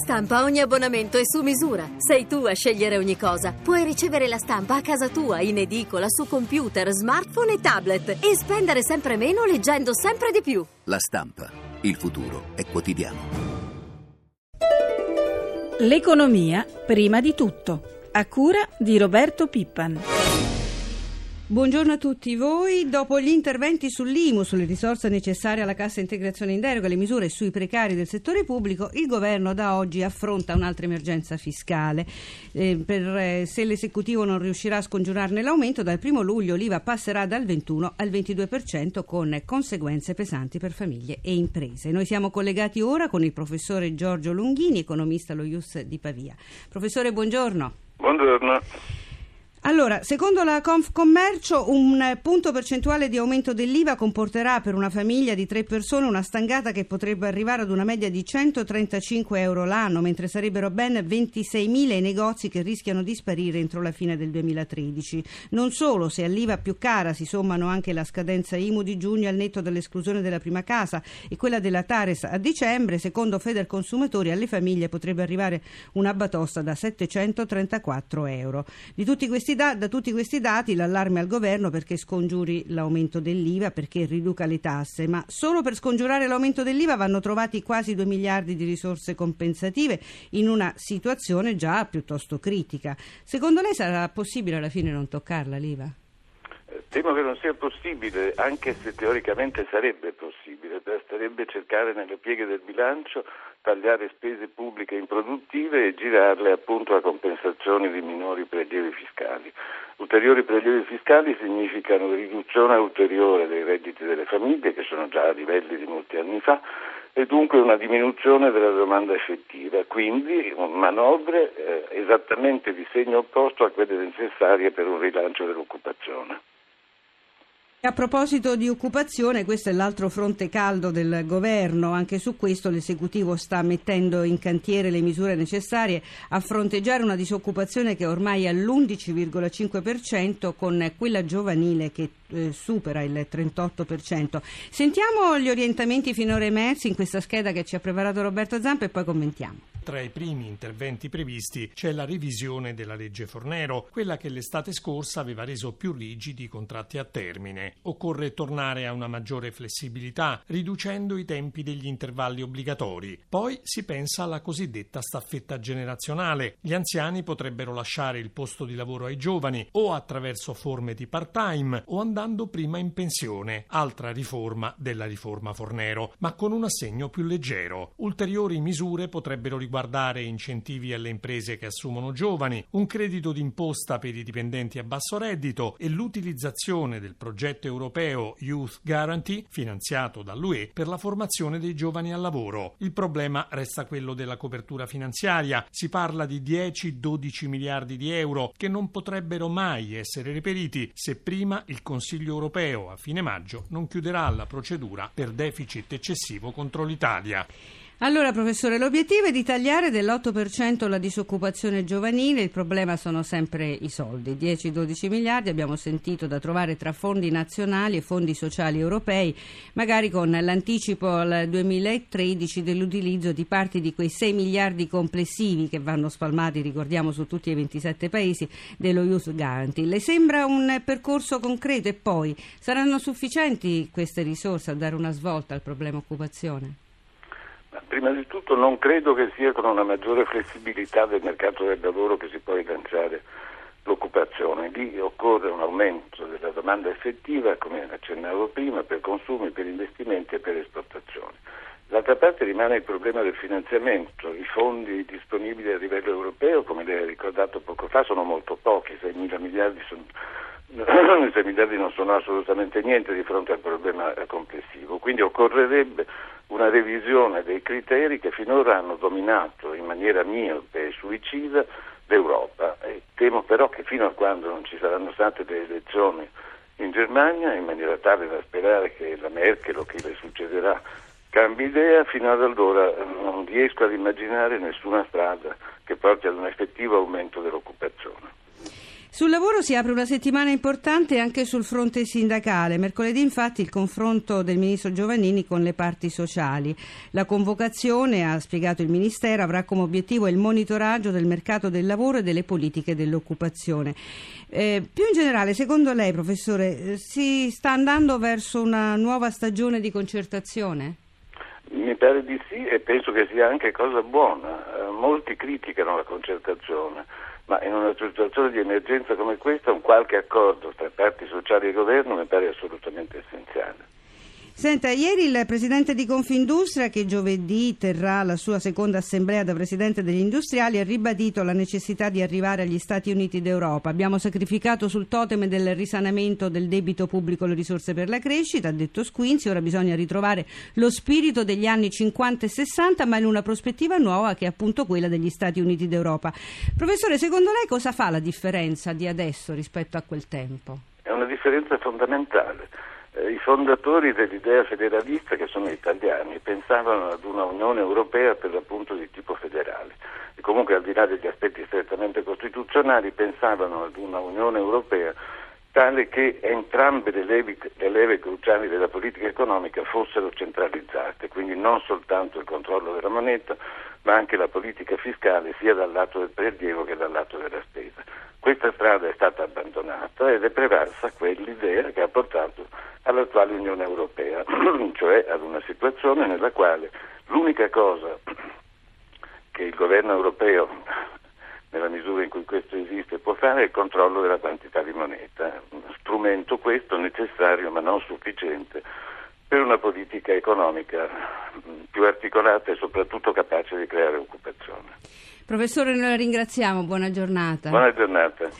Stampa ogni abbonamento è su misura. Sei tu a scegliere ogni cosa. Puoi ricevere la stampa a casa tua, in edicola, su computer, smartphone e tablet e spendere sempre meno leggendo sempre di più. La stampa. Il futuro è quotidiano. L'economia prima di tutto. A cura di Roberto Pippan. Buongiorno a tutti voi. Dopo gli interventi sull'IMU, sulle risorse necessarie alla cassa integrazione in deroga, le misure sui precari del settore pubblico, il governo da oggi affronta un'altra emergenza fiscale. Eh, per, eh, se l'esecutivo non riuscirà a scongiurarne l'aumento, dal 1 luglio l'IVA passerà dal 21 al 22% con conseguenze pesanti per famiglie e imprese. Noi siamo collegati ora con il professore Giorgio Lunghini, economista allo IUS di Pavia. Professore, buongiorno. Buongiorno. Allora, secondo la Confcommercio un punto percentuale di aumento dell'IVA comporterà per una famiglia di tre persone una stangata che potrebbe arrivare ad una media di 135 euro l'anno, mentre sarebbero ben 26.000 i negozi che rischiano di sparire entro la fine del 2013. Non solo, se all'IVA più cara si sommano anche la scadenza IMU di giugno al netto dell'esclusione della prima casa e quella della Tares a dicembre, secondo Federconsumatori alle famiglie potrebbe arrivare una batosta da 734 euro. Di tutti questi da, da, tutti questi dati l'allarme al governo perché scongiuri l'aumento dell'IVA, perché riduca le tasse, ma solo per scongiurare l'aumento dell'IVA vanno trovati quasi 2 miliardi di risorse compensative in una situazione già piuttosto critica. Secondo lei sarà possibile alla fine non toccarla l'IVA? Temo che non sia possibile, anche se teoricamente sarebbe possibile, basterebbe cercare nelle pieghe del bilancio, tagliare spese pubbliche improduttive e girarle appunto a compensazioni di minori prelievi fiscali. Ulteriori prelievi fiscali significano riduzione ulteriore dei redditi delle famiglie, che sono già a livelli di molti anni fa, e dunque una diminuzione della domanda effettiva, quindi manovre eh, esattamente di segno opposto a quelle necessarie per un rilancio dell'occupazione. A proposito di occupazione, questo è l'altro fronte caldo del governo, anche su questo l'esecutivo sta mettendo in cantiere le misure necessarie a fronteggiare una disoccupazione che ormai è all'11,5% con quella giovanile che eh, supera il 38%. Sentiamo gli orientamenti finora emersi in questa scheda che ci ha preparato Roberto Zampa e poi commentiamo. Tra i primi interventi previsti c'è la revisione della legge Fornero, quella che l'estate scorsa aveva reso più rigidi i contratti a termine. Occorre tornare a una maggiore flessibilità, riducendo i tempi degli intervalli obbligatori. Poi si pensa alla cosiddetta staffetta generazionale. Gli anziani potrebbero lasciare il posto di lavoro ai giovani o attraverso forme di part-time o andando prima in pensione, altra riforma della riforma Fornero, ma con un assegno più leggero. Ulteriori misure potrebbero riguardare riguardare incentivi alle imprese che assumono giovani, un credito d'imposta per i dipendenti a basso reddito e l'utilizzazione del progetto europeo Youth Guarantee, finanziato dall'UE, per la formazione dei giovani al lavoro. Il problema resta quello della copertura finanziaria. Si parla di 10-12 miliardi di euro che non potrebbero mai essere reperiti se prima il Consiglio europeo a fine maggio non chiuderà la procedura per deficit eccessivo contro l'Italia. Allora, professore, l'obiettivo è di tagliare dell'8% la disoccupazione giovanile, il problema sono sempre i soldi, 10-12 miliardi abbiamo sentito da trovare tra fondi nazionali e fondi sociali europei, magari con l'anticipo al 2013 dell'utilizzo di parti di quei 6 miliardi complessivi che vanno spalmati, ricordiamo, su tutti i 27 paesi dello Youth Guarantee. Le sembra un percorso concreto e poi saranno sufficienti queste risorse a dare una svolta al problema occupazione? Prima di tutto non credo che sia con una maggiore flessibilità del mercato del lavoro che si può rilanciare l'occupazione. Lì occorre un aumento della domanda effettiva, come accennavo prima, per consumi, per investimenti e per esportazioni. D'altra parte rimane il problema del finanziamento. I fondi disponibili a livello europeo, come lei ha ricordato poco fa, sono molto pochi, 6 mila miliardi sono 6 miliardi non sono assolutamente niente di fronte al problema complessivo, quindi occorrerebbe una revisione dei criteri che finora hanno dominato in maniera miope e suicida l'Europa. E temo però che fino a quando non ci saranno state le elezioni in Germania, in maniera tale da sperare che la Merkel o chi le succederà cambi idea, fino ad allora non riesco ad immaginare nessuna strada che porti ad un effettivo aumento dell'occupazione. Sul lavoro si apre una settimana importante anche sul fronte sindacale. Mercoledì infatti il confronto del ministro Giovannini con le parti sociali. La convocazione, ha spiegato il Ministero, avrà come obiettivo il monitoraggio del mercato del lavoro e delle politiche dell'occupazione. Eh, più in generale, secondo lei, professore, si sta andando verso una nuova stagione di concertazione? Mi pare di sì e penso che sia anche cosa buona. Eh, molti criticano la concertazione ma in una situazione di emergenza come questa un qualche accordo tra parti sociali e governo mi pare assolutamente essenziale. Senta, ieri il presidente di Confindustria, che giovedì terrà la sua seconda assemblea da presidente degli industriali, ha ribadito la necessità di arrivare agli Stati Uniti d'Europa. Abbiamo sacrificato sul totem del risanamento del debito pubblico le risorse per la crescita, ha detto Squinzi, ora bisogna ritrovare lo spirito degli anni 50 e 60, ma in una prospettiva nuova che è appunto quella degli Stati Uniti d'Europa. Professore, secondo lei cosa fa la differenza di adesso rispetto a quel tempo? È una differenza fondamentale i fondatori dell'idea federalista, che sono italiani, pensavano ad una Unione Europea per l'appunto di tipo federale. E comunque al di là degli aspetti strettamente costituzionali, pensavano ad una Unione Europea tale che entrambe le leve, le leve, cruciali della politica economica fossero centralizzate, quindi non soltanto il controllo della moneta, ma anche la politica fiscale sia dal lato del prelievo che dal lato della spesa. Questa strada è stata abbandonata ed è prevalsa quell'idea che ha portato all'attuale Unione Europea, cioè ad una situazione nella quale l'unica cosa che il governo europeo, nella misura in cui questo esiste, può fare è il controllo della quantità di moneta, strumento questo necessario ma non sufficiente per una politica economica più articolata e soprattutto capace di creare occupazione. Professore, noi la ringraziamo, buona giornata. Buona giornata.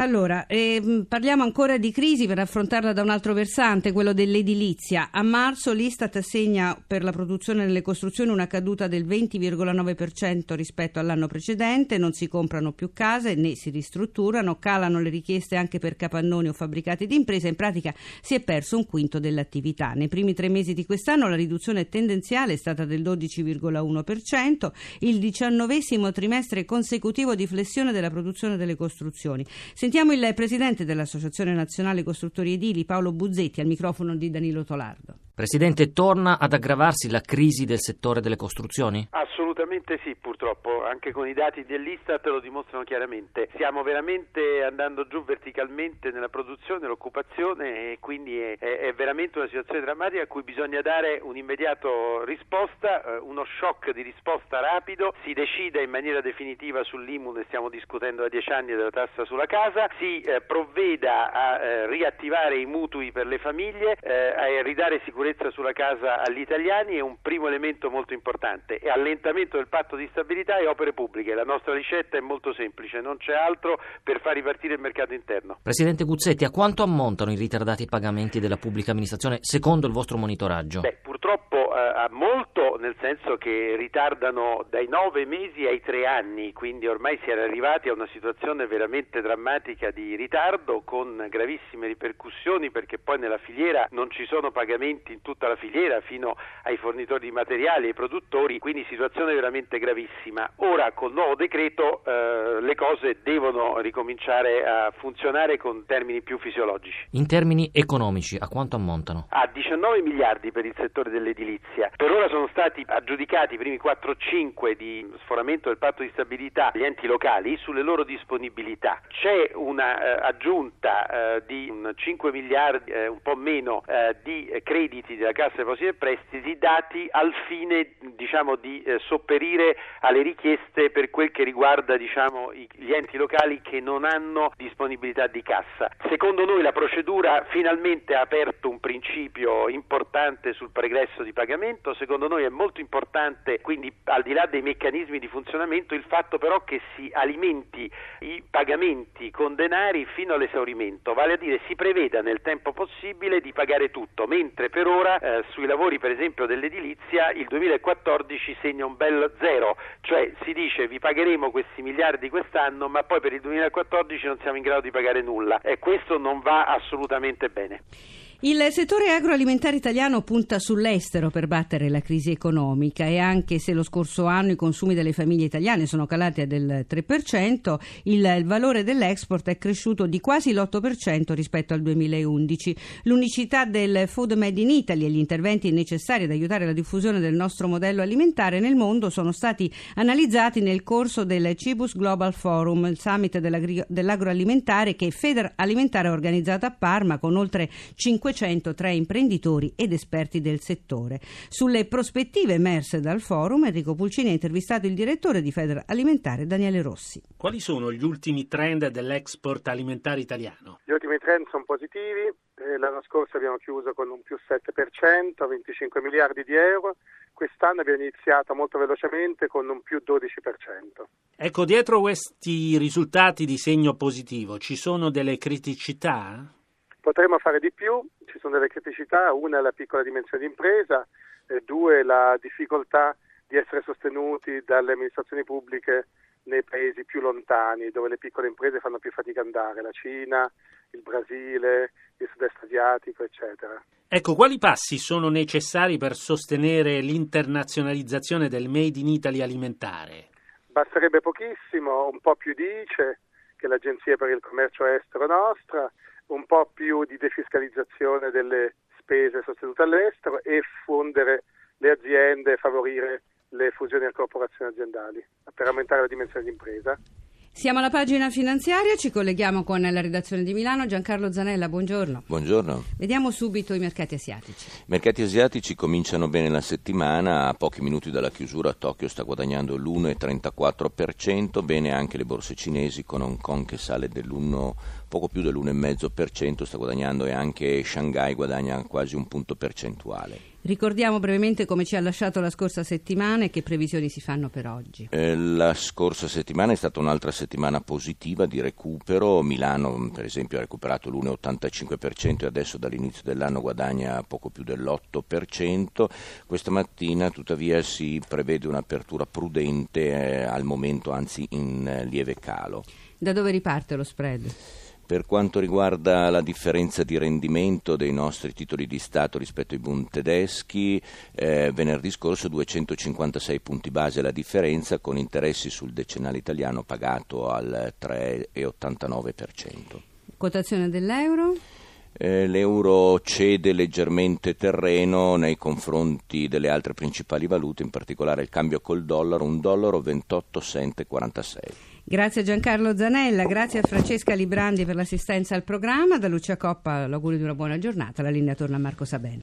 Allora, eh, parliamo ancora di crisi per affrontarla da un altro versante, quello dell'edilizia. A marzo l'Istat segna per la produzione delle costruzioni una caduta del 20,9% rispetto all'anno precedente, non si comprano più case né si ristrutturano, calano le richieste anche per capannoni o fabbricati di impresa, in pratica si è perso un quinto dell'attività. Nei primi tre mesi di quest'anno la riduzione tendenziale è stata del 12,1%, il diciannovesimo trimestre consecutivo di flessione della produzione delle costruzioni. Sentiamo il presidente dell'Associazione Nazionale Costruttori Edili, Paolo Buzzetti, al microfono di Danilo Tolardo. Presidente, torna ad aggravarsi la crisi del settore delle costruzioni? Assolutamente sì, purtroppo, anche con i dati dell'Istat lo dimostrano chiaramente. Stiamo veramente andando giù verticalmente nella produzione, nell'occupazione e quindi è, è, veramente una situazione drammatica a cui bisogna dare un'immediata risposta, eh, uno shock di risposta rapido, si decida in maniera definitiva sull'IMU, ne stiamo discutendo da dieci anni della tassa sulla casa, si eh, provveda a eh, riattivare i mutui per le famiglie, a ridare sicurezza sicurezza sulla casa agli italiani è un primo elemento molto importante e allentamento del patto di stabilità e opere pubbliche. La nostra ricetta è molto semplice, non c'è altro per far ripartire il mercato interno. Presidente Guzzetti, a quanto ammontano i ritardati pagamenti della pubblica amministrazione secondo il vostro monitoraggio? Beh, purtroppo eh, molto nel senso che ritardano dai nove mesi ai tre anni, quindi ormai si era arrivati a una situazione veramente drammatica di ritardo con gravissime ripercussioni perché poi nella filiera non ci sono pagamenti in tutta la filiera fino ai fornitori di materiali, ai produttori, quindi situazione veramente gravissima. Ora col nuovo decreto eh, le cose devono ricominciare a funzionare con termini più fisiologici. In termini economici, a quanto ammontano? A 19 miliardi per il settore dell'edilizia. Per ora sono stati aggiudicati i primi 4-5 di sforamento del patto di stabilità agli enti locali sulle loro disponibilità. C'è un'aggiunta eh, eh, di 5 miliardi, eh, un po' meno, di crediti della Cassa Depositi e Prestiti dati al fine diciamo, di sopperire alle richieste per quel che riguarda diciamo, gli enti locali che non hanno disponibilità di cassa. Secondo noi la procedura finalmente ha aperto un principio importante sul pregresso di pagamento, secondo noi è molto importante quindi al di là dei meccanismi di funzionamento il fatto però che si alimenti i pagamenti con denari fino all'esaurimento, vale a dire si preveda nel tempo possibile di pagare tutto, mentre per ora eh, sui lavori per esempio dell'edilizia il 2014 segna un bel zero, cioè si dice vi pagheremo questi miliardi quest'anno ma poi per il 2014 non siamo in grado di pagare nulla. E questo non va assolutamente bene. Il settore agroalimentare italiano punta sull'estero per battere la crisi economica e anche se lo scorso anno i consumi delle famiglie italiane sono calati del 3%, il valore dell'export è cresciuto di quasi l'8% rispetto al 2011. L'unicità del Food Made in Italy e gli interventi necessari ad aiutare la diffusione del nostro modello alimentare nel mondo sono stati analizzati nel corso del Cibus Global Forum, il summit dell'agroalimentare che Feder Alimentare ha organizzato a Parma con oltre 5 500 tra imprenditori ed esperti del settore. Sulle prospettive emerse dal forum, Enrico Pulcini ha intervistato il direttore di Feder Alimentare, Daniele Rossi. Quali sono gli ultimi trend dell'export alimentare italiano? Gli ultimi trend sono positivi. Eh, l'anno scorso abbiamo chiuso con un più 7%, 25 miliardi di euro. Quest'anno abbiamo iniziato molto velocemente con un più 12%. Ecco, dietro questi risultati di segno positivo ci sono delle criticità? Potremmo fare di più, ci sono delle criticità, una è la piccola dimensione di impresa, e due la difficoltà di essere sostenuti dalle amministrazioni pubbliche nei paesi più lontani dove le piccole imprese fanno più fatica ad andare, la Cina, il Brasile, il sud-est asiatico, eccetera. Ecco, quali passi sono necessari per sostenere l'internazionalizzazione del Made in Italy alimentare? Basterebbe pochissimo, un po' più di ICE, che è l'Agenzia per il Commercio Estero nostra, un po' più di defiscalizzazione delle spese sostenute all'estero e fondere le aziende e favorire le fusioni e corporazioni aziendali per aumentare la dimensione di impresa. Siamo alla pagina finanziaria, ci colleghiamo con la redazione di Milano. Giancarlo Zanella, buongiorno. Buongiorno. Vediamo subito i mercati asiatici. I mercati asiatici cominciano bene la settimana, a pochi minuti dalla chiusura Tokyo sta guadagnando l'1,34%, bene anche le borse cinesi con Hong Kong che sale dell'1, poco più dell'1,5%, sta guadagnando e anche Shanghai guadagna quasi un punto percentuale. Ricordiamo brevemente come ci ha lasciato la scorsa settimana e che previsioni si fanno per oggi. Eh, la scorsa settimana è stata un'altra settimana positiva di recupero. Milano, per esempio, ha recuperato l'1,85% e adesso dall'inizio dell'anno guadagna poco più dell'8%. Questa mattina, tuttavia, si prevede un'apertura prudente, eh, al momento anzi in lieve calo. Da dove riparte lo spread? Per quanto riguarda la differenza di rendimento dei nostri titoli di Stato rispetto ai Bund tedeschi, eh, venerdì scorso 256 punti base la differenza con interessi sul decennale italiano pagato al 3,89%. Quotazione dell'euro? Eh, l'euro cede leggermente terreno nei confronti delle altre principali valute, in particolare il cambio col dollaro, un dollaro 28,46. Grazie a Giancarlo Zanella, grazie a Francesca Librandi per l'assistenza al programma, da Lucia Coppa l'augurio di una buona giornata, la linea torna a Marco Sabelli.